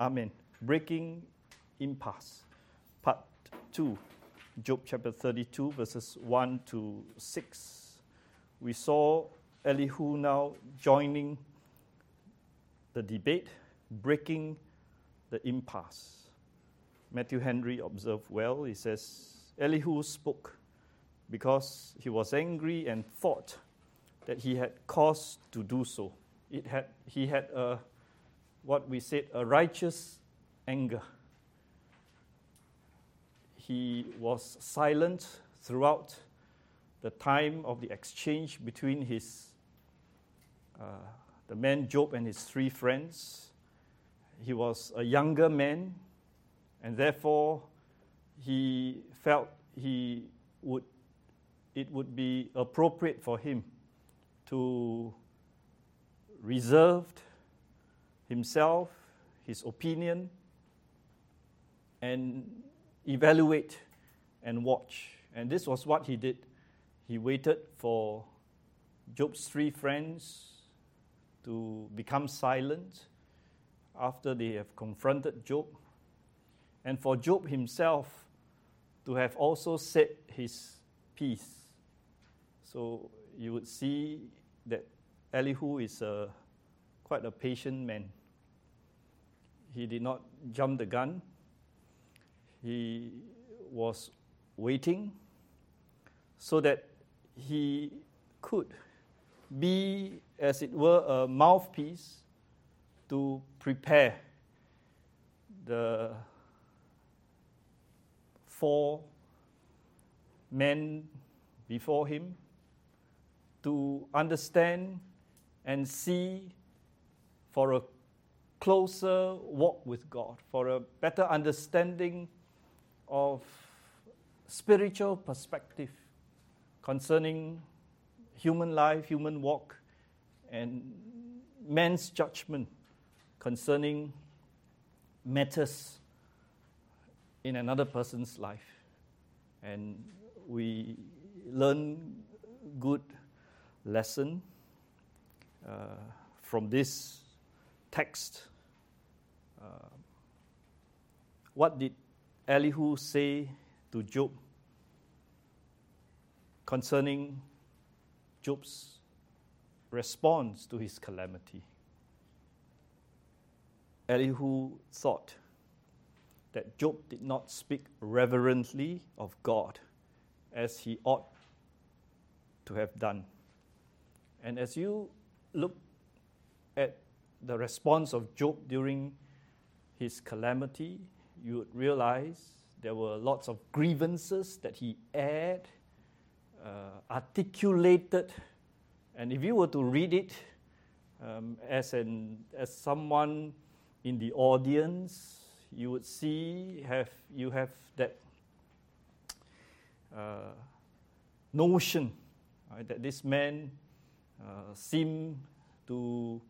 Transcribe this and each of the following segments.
Amen. Breaking impasse. Part 2. Job chapter 32, verses 1 to 6. We saw Elihu now joining the debate, breaking the impasse. Matthew Henry observed well. He says, Elihu spoke because he was angry and thought that he had cause to do so. It had, he had a, what we said, a righteous anger he was silent throughout the time of the exchange between his uh, the man Job and his three friends. He was a younger man, and therefore he felt he would it would be appropriate for him to reserve himself, his opinion, and evaluate and watch. And this was what he did. He waited for Job's three friends to become silent after they have confronted Job, and for Job himself to have also said his piece. So you would see that Elihu is a, quite a patient man. He did not jump the gun. He was waiting so that he could be, as it were, a mouthpiece to prepare the four men before him to understand and see for a closer walk with God, for a better understanding of spiritual perspective concerning human life, human walk, and man's judgment concerning matters in another person's life. And we learn good lesson uh, from this text. Uh, what did Elihu say to Job concerning Job's response to his calamity? Elihu thought that Job did not speak reverently of God as he ought to have done. And as you look at the response of Job during his calamity, you would realize there were lots of grievances that he aired, uh, articulated, and if you were to read it um, as, an, as someone in the audience, you would see have you have that uh, notion right, that this man uh, seemed to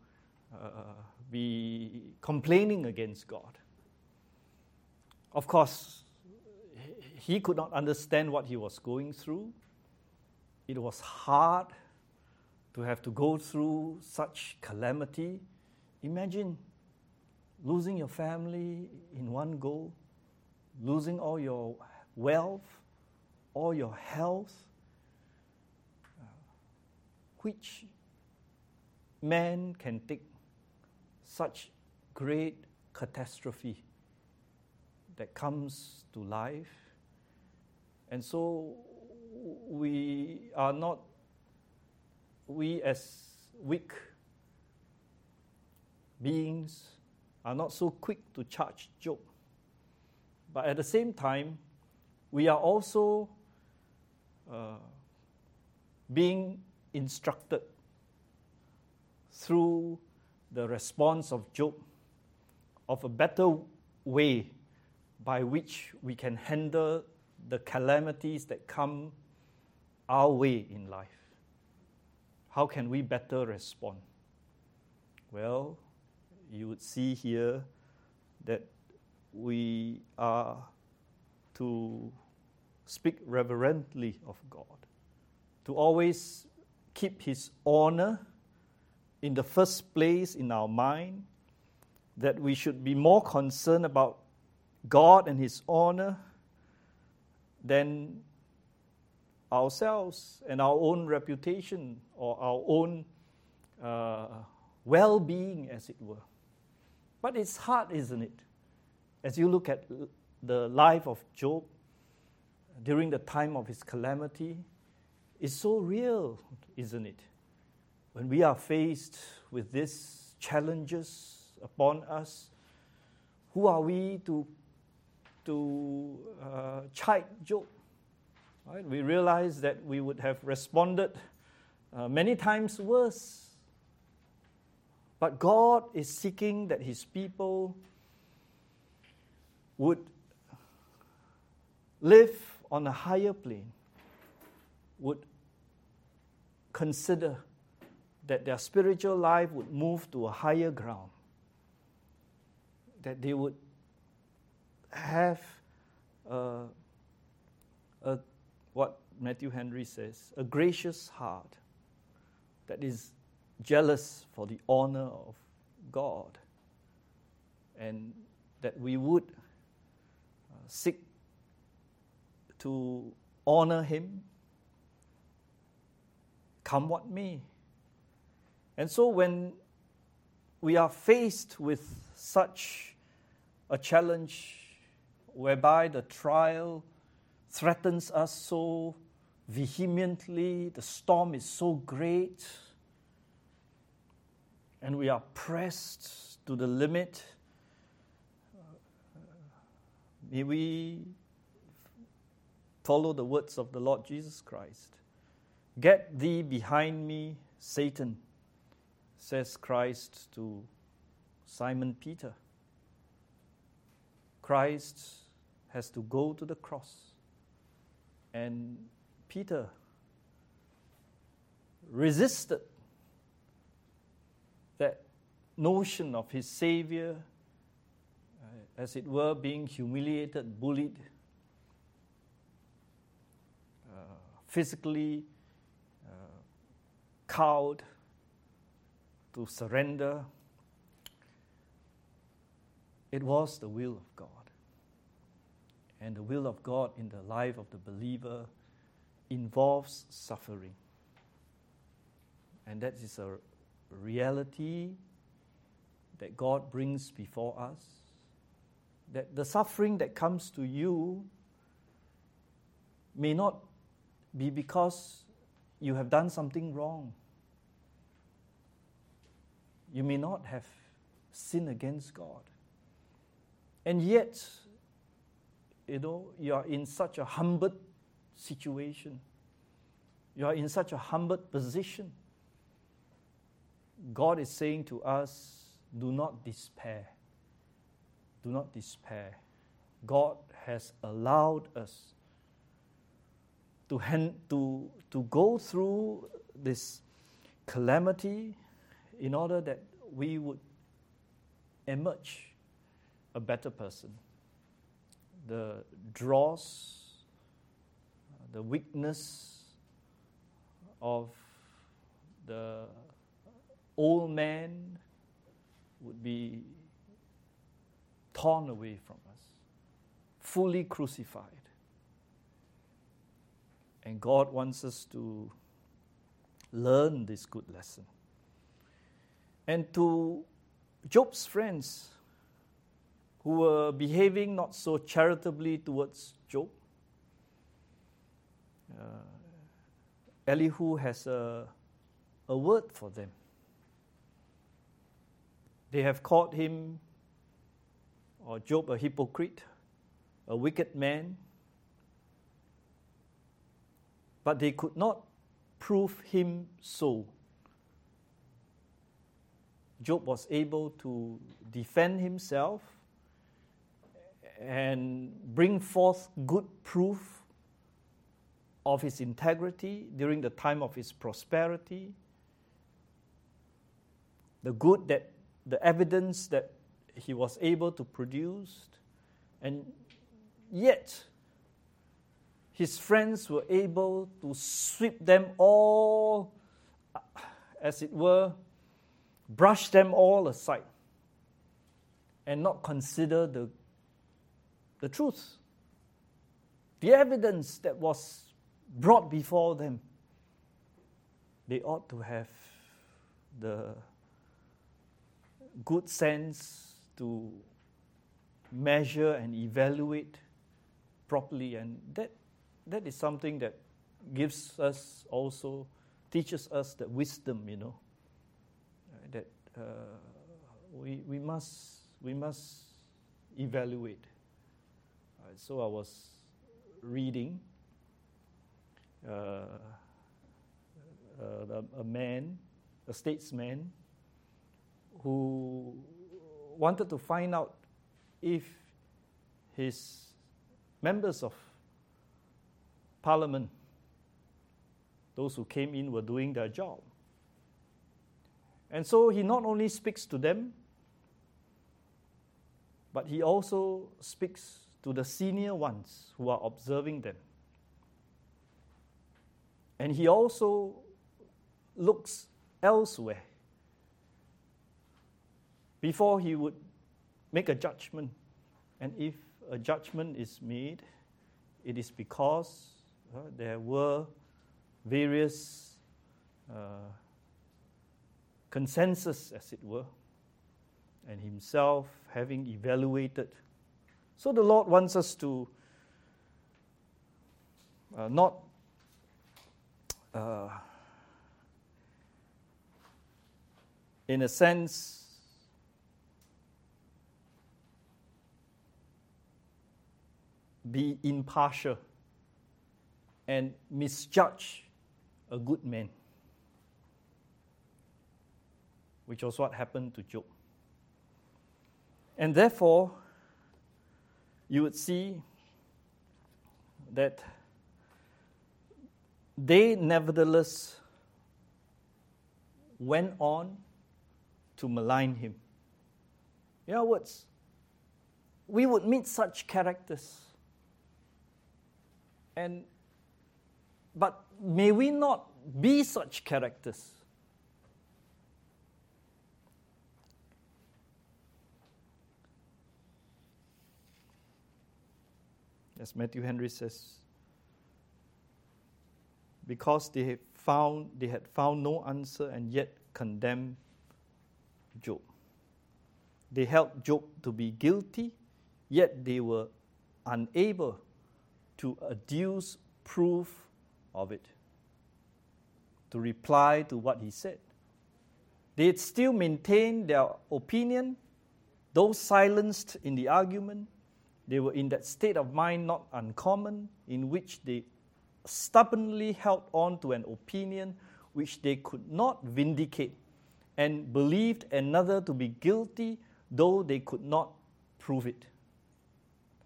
uh, be complaining against God. Of course, he could not understand what he was going through. It was hard to have to go through such calamity. Imagine losing your family in one go, losing all your wealth, all your health. Uh, which man can take such great catastrophe? that comes to life. And so we are not, we as weak beings are not so quick to charge Job. But at the same time, we are also uh, being instructed through the response of Job of a better way by which we can handle the calamities that come our way in life. How can we better respond? Well, you would see here that we are to speak reverently of God, to always keep His honor in the first place in our mind, that we should be more concerned about God and His honor than ourselves and our own reputation or our own uh, well being, as it were. But it's hard, isn't it? As you look at the life of Job during the time of his calamity, it's so real, isn't it? When we are faced with these challenges upon us, who are we to, to uh, chide Job? Right? We realize that we would have responded uh, many times worse. But God is seeking that His people would live on a higher plane, would consider that their spiritual life would move to a higher ground, that they would have a, a what Matthew Henry says, a gracious heart that is jealous for the honor of God, and that we would uh, seek to honor Him, come what may. And so, when we are faced with such a challenge whereby the trial threatens us so vehemently, the storm is so great, and we are pressed to the limit. May we follow the words of the Lord Jesus Christ. Get thee behind me, Satan, says Christ to Simon Peter. Christ has to go to the cross and Peter resisted that notion of his Savior, uh, as it were, being humiliated, bullied, uh, physically uh, cowed to surrender. It was the will of God and the will of God in the life of the believer involves suffering. And that is a reality that God brings before us. That the suffering that comes to you may not be because you have done something wrong. You may not have sinned against God. And yet, you know, you are in such a humbled situation. You are in such a humbled position. God is saying to us, do not despair. Do not despair. God has allowed us to, hand, to, to go through this calamity in order that we would emerge a better person the dross, the weakness of the old man would be torn away from us, fully crucified. And God wants us to learn this good lesson. And to Job's friends, who were behaving not so charitably towards Job. Uh, Elihu has a, a word for them. They have called him, or Job, a hypocrite, a wicked man, but they could not prove him so. Job was able to defend himself and bring forth good proof of his integrity during the time of his prosperity, the good that the evidence that he was able to produce, and yet his friends were able to sweep them all, uh, as it were, brush them all aside and not consider the, the truth, the evidence that was brought before them. They ought to have the good sense to measure and evaluate properly, and that, that is something that gives us also, teaches us the wisdom, you know, that we, we, must, we must evaluate. so I was reading uh, uh, a man, a statesman, who wanted to find out if his members of parliament, those who came in, were doing their job. And so he not only speaks to them, but he also speaks to the senior ones who are observing them. And he also looks elsewhere before he would make a judgment. And if a judgment is made, it is because uh, there were various uh, consensus, as it were, and himself having evaluated. So the Lord wants us to uh, not uh, in a sense be impartial and misjudge a good man, which was what happened to Job. And therefore, you would see that they nevertheless went on to malign him. In other words, we would meet such characters and but may we not be such characters. As Matthew Henry says, because they had found they had found no answer and yet condemned Job. They held Job to be guilty, yet they were unable to adduce proof of it, to reply to what he said. They still maintained their opinion, though silenced in the argument. They were in that state of mind not uncommon, in which they stubbornly held on to an opinion which they could not vindicate and believed another to be guilty, though they could not prove it.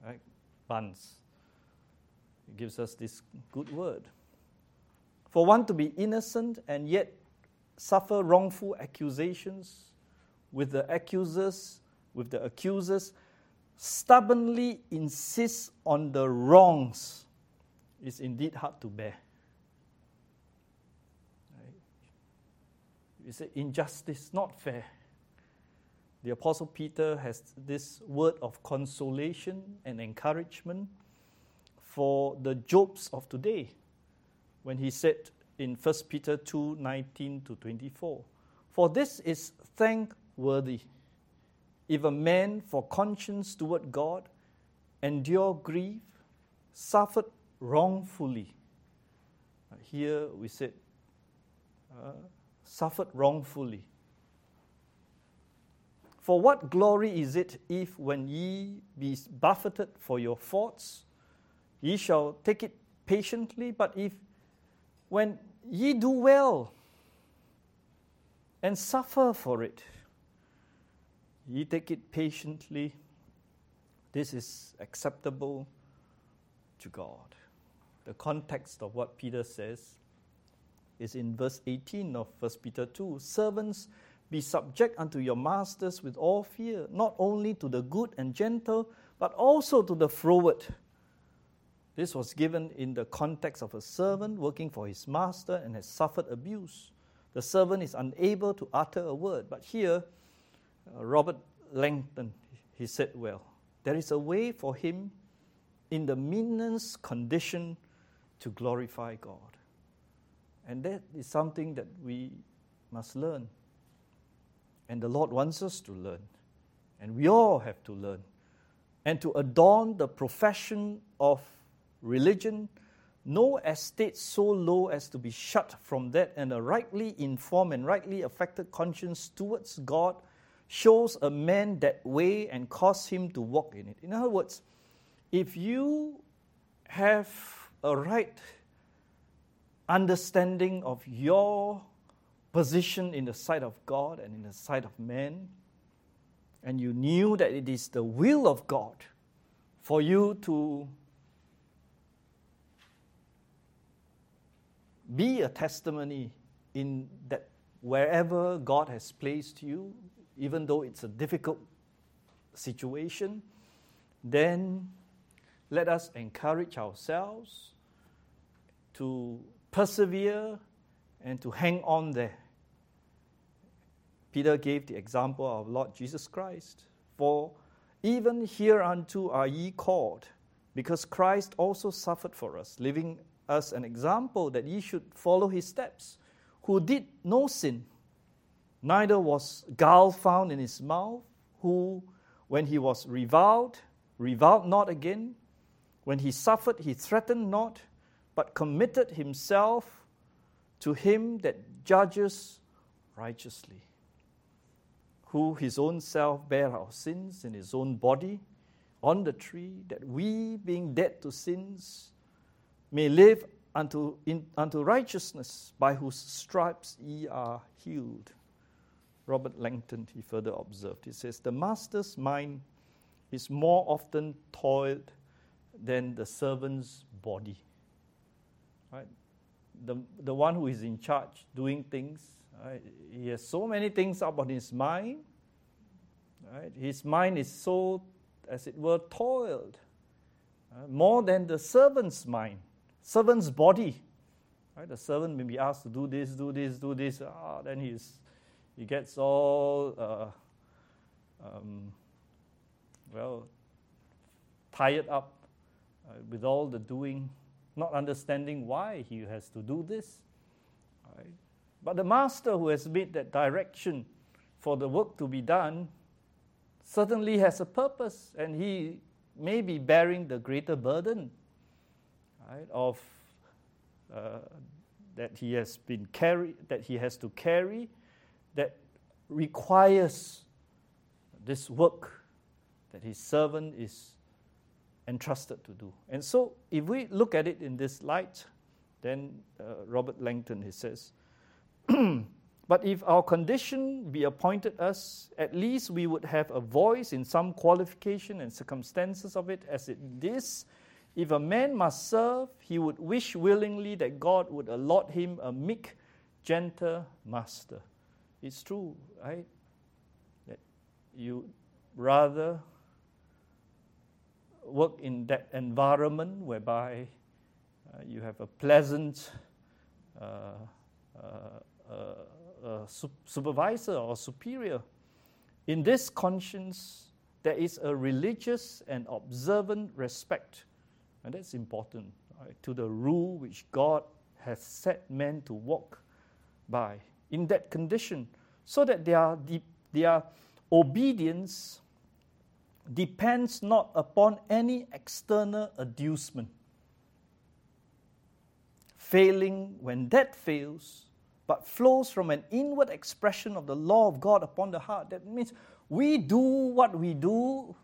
Right? Bunce gives us this good word. For one to be innocent and yet suffer wrongful accusations with the accusers, with the accusers, stubbornly insist on the wrongs is indeed hard to bear. Say injustice, not fair. The Apostle Peter has this word of consolation and encouragement for the Jobs of today when he said in 1 Peter 2 19 to 24, For this is thankworthy if a man for conscience toward God endure grief, suffered wrongfully. Here we said, uh, suffered wrongfully. For what glory is it if, when ye be buffeted for your faults, Ye shall take it patiently, but if when ye do well and suffer for it, ye take it patiently, this is acceptable to God. The context of what Peter says is in verse 18 of 1 Peter 2 Servants, be subject unto your masters with all fear, not only to the good and gentle, but also to the froward. This was given in the context of a servant working for his master and has suffered abuse. The servant is unable to utter a word. But here, Robert Leighton, he said well. There is a way for him in the meanest condition to glorify God. And that is something that we must learn. And the Lord wants us to learn. And we all have to learn. And to adorn the profession of religion, no estate so low as to be shut from that, and a rightly informed and rightly affected conscience towards God shows a man that way and cause him to walk in it. In other words, if you have a right understanding of your position in the sight of God and in the sight of man, and you knew that it is the will of God for you to be a testimony in that wherever God has placed you, even though it's a difficult situation, then let us encourage ourselves to persevere and to hang on there. Peter gave the example of Lord Jesus Christ. For even hereunto are ye called, because Christ also suffered for us, leaving us an example that ye should follow his steps, who did no sin, neither was gall found in his mouth, who, when he was reviled, reviled not again, when he suffered, he threatened not, but committed himself to him that judges righteously, who his own self bare our sins in his own body on the tree, that we, being dead to sins, may live unto, in, unto righteousness, by whose stripes ye are healed. Robert Leighton, he further observed, he says, The master's mind is more often toiled than the servant's body. Right? The, the one who is in charge doing things, right? he has so many things up on his mind. Right? His mind is so, as it were, toiled, uh, more than the servant's mind servant's body. Right? The servant may be asked to do this, do this, do this. Ah, then he's, he gets all, uh, um, well, tired up uh, with all the doing, not understanding why he has to do this. Right? But the master who has made that direction for the work to be done certainly has a purpose, and he may be bearing the greater burden right, of uh, that he has been carry that he has to carry that requires this work that his servant is entrusted to do. And so, if we look at it in this light, then uh, Robert Leighton he says, but if our condition be appointed us, at least we would have a voice in some qualification and circumstances of it, as it is if a man must serve, he would wish willingly that God would allot him a meek, gentle master. It's true, right? That you rather work in that environment whereby uh, you have a pleasant uh, uh, uh, uh supervisor or superior. In this conscience, there is a religious and observant respect and that's important, right, to the rule which God has set men to walk by in that condition, so that their, their obedience depends not upon any external adducement. Failing when that fails, but flows from an inward expression of the law of God upon the heart. That means we do what we do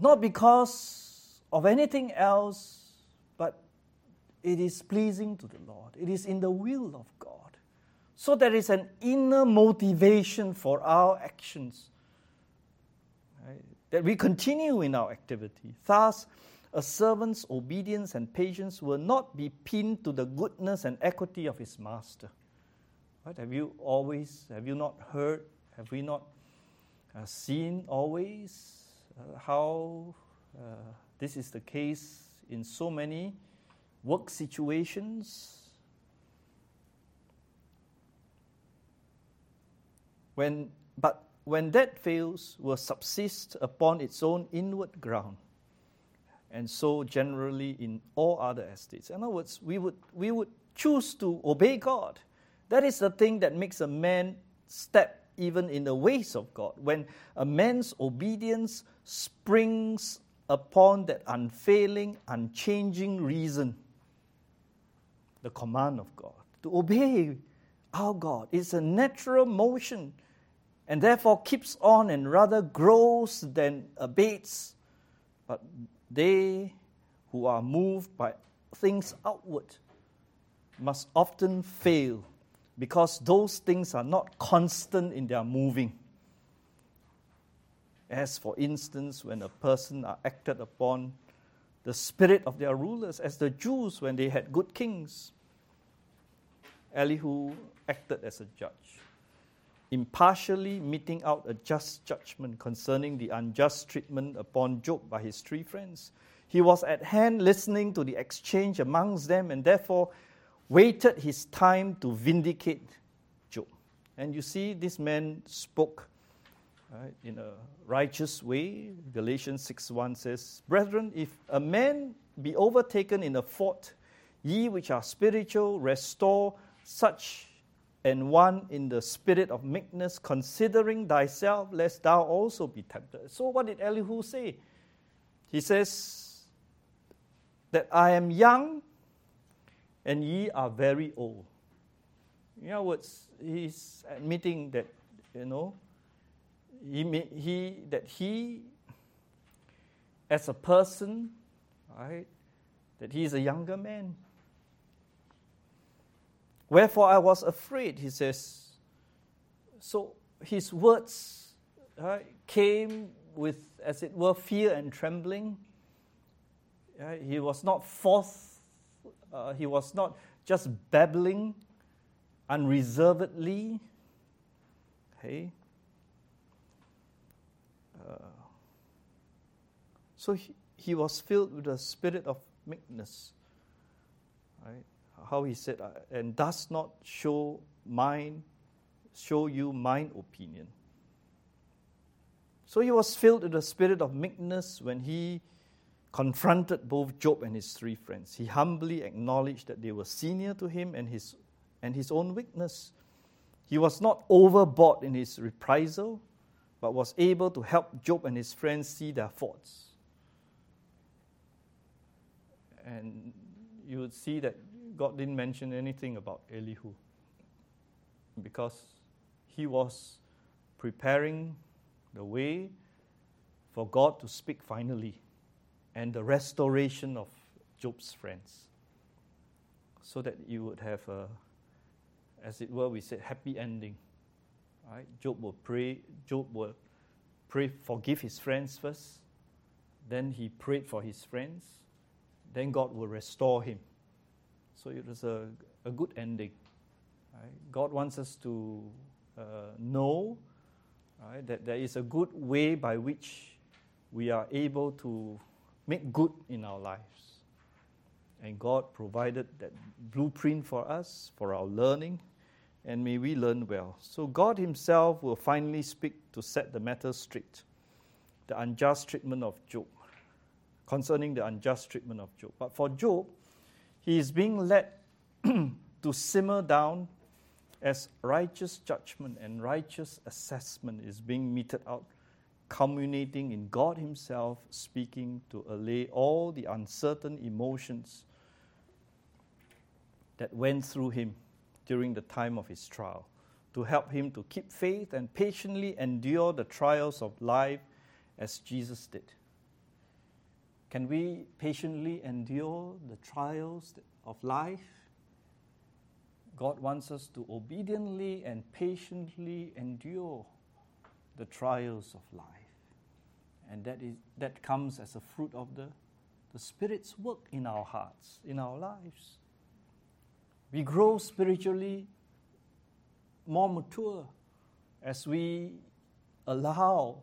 not because of anything else, but it is pleasing to the Lord. It is in the will of God. So there is an inner motivation for our actions right? that we continue in our activity. Thus, a servant's obedience and patience will not be pinned to the goodness and equity of his master. Right? Have you always, have you not heard, have we not uh, seen always uh, how uh, this is the case in so many work situations. When, but when that fails, will subsist upon its own inward ground. And so, generally, in all other estates. In other words, we would, we would choose to obey God. That is the thing that makes a man step even in the ways of God. When a man's obedience springs upon that unfailing, unchanging reason, the command of God, to obey our God is a natural motion and therefore keeps on and rather grows than abates. But they who are moved by things outward must often fail because those things are not constant in their moving. As, for instance, when a person are acted upon the spirit of their rulers, as the Jews when they had good kings. Elihu acted as a judge, impartially meting out a just judgment concerning the unjust treatment upon Job by his three friends. He was at hand listening to the exchange amongst them and therefore waited his time to vindicate Job. And you see, this man spoke right, in a righteous way. Galatians 6 1 says, Brethren, if a man be overtaken in a fault, ye which are spiritual, restore such and one in the spirit of meekness, considering thyself, lest thou also be tempted. So, what did Elihu say? He says that I am young and ye are very old. In other words, he's admitting that, you know, he, he, that he, as a person, right, that he is a younger man. Wherefore I was afraid, he says. So his words right, came with, as it were, fear and trembling. He was not forth, uh, he was not just babbling unreservedly. Okay? Uh, so he, he was filled with the spirit of meekness. How he said, uh, and does not show mine, show you mine opinion. So he was filled with the spirit of meekness when he confronted both Job and his three friends. He humbly acknowledged that they were senior to him and his, and his own weakness. He was not overboard in his reprisal, but was able to help Job and his friends see their faults. And you would see that God didn't mention anything about Elihu because he was preparing the way for God to speak finally and the restoration of Job's friends so that you would have a as it were we said happy ending right? Job will pray Job will pray forgive his friends first then he prayed for his friends then God will restore him so it was a, a good ending. Right? God wants us to uh, know right, that there is a good way by which we are able to make good in our lives. And God provided that blueprint for us, for our learning, and may we learn well. So God Himself will finally speak to set the matter straight. The unjust treatment of Job, concerning the unjust treatment of Job. But for Job, he is being led to simmer down as righteous judgment and righteous assessment is being meted out, culminating in God Himself speaking to allay all the uncertain emotions that went through him during the time of his trial, to help him to keep faith and patiently endure the trials of life as Jesus did. Can we patiently endure the trials of life? God wants us to obediently and patiently endure the trials of life. And that, is, that comes as a fruit of the, the Spirit's work in our hearts, in our lives. We grow spiritually more mature as we allow,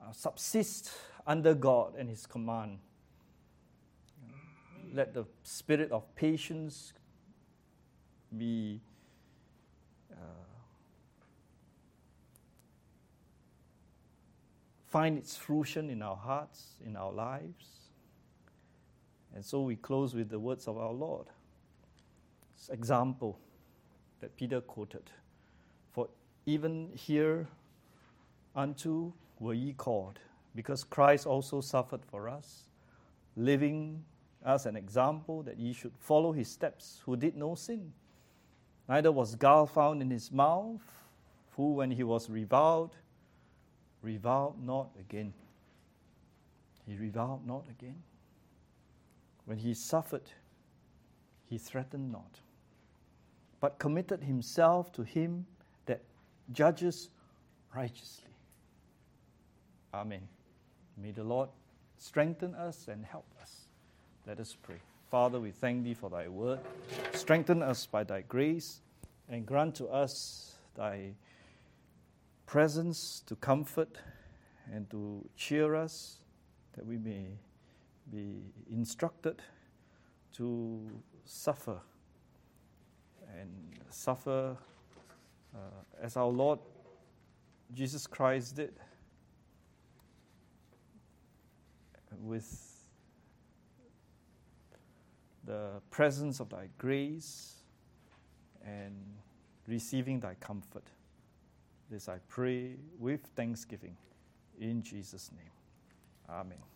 uh, subsist under God and His command. Let the spirit of patience be uh, find its fruition in our hearts, in our lives. And so we close with the words of our Lord. This example that Peter quoted. For even here unto were ye called, because Christ also suffered for us, living as an example that ye should follow his steps, who did no sin. Neither was gall found in his mouth, who, when he was reviled, reviled not again. He reviled not again. When he suffered, he threatened not, but committed himself to him that judges righteously. Amen. May the Lord strengthen us and help us. Let us pray. Father, we thank thee for thy word. Strengthen us by thy grace and grant to us thy presence to comfort and to cheer us that we may be instructed to suffer and suffer uh, as our Lord Jesus Christ did with the presence of thy grace and receiving thy comfort. This I pray with thanksgiving in Jesus' name. Amen.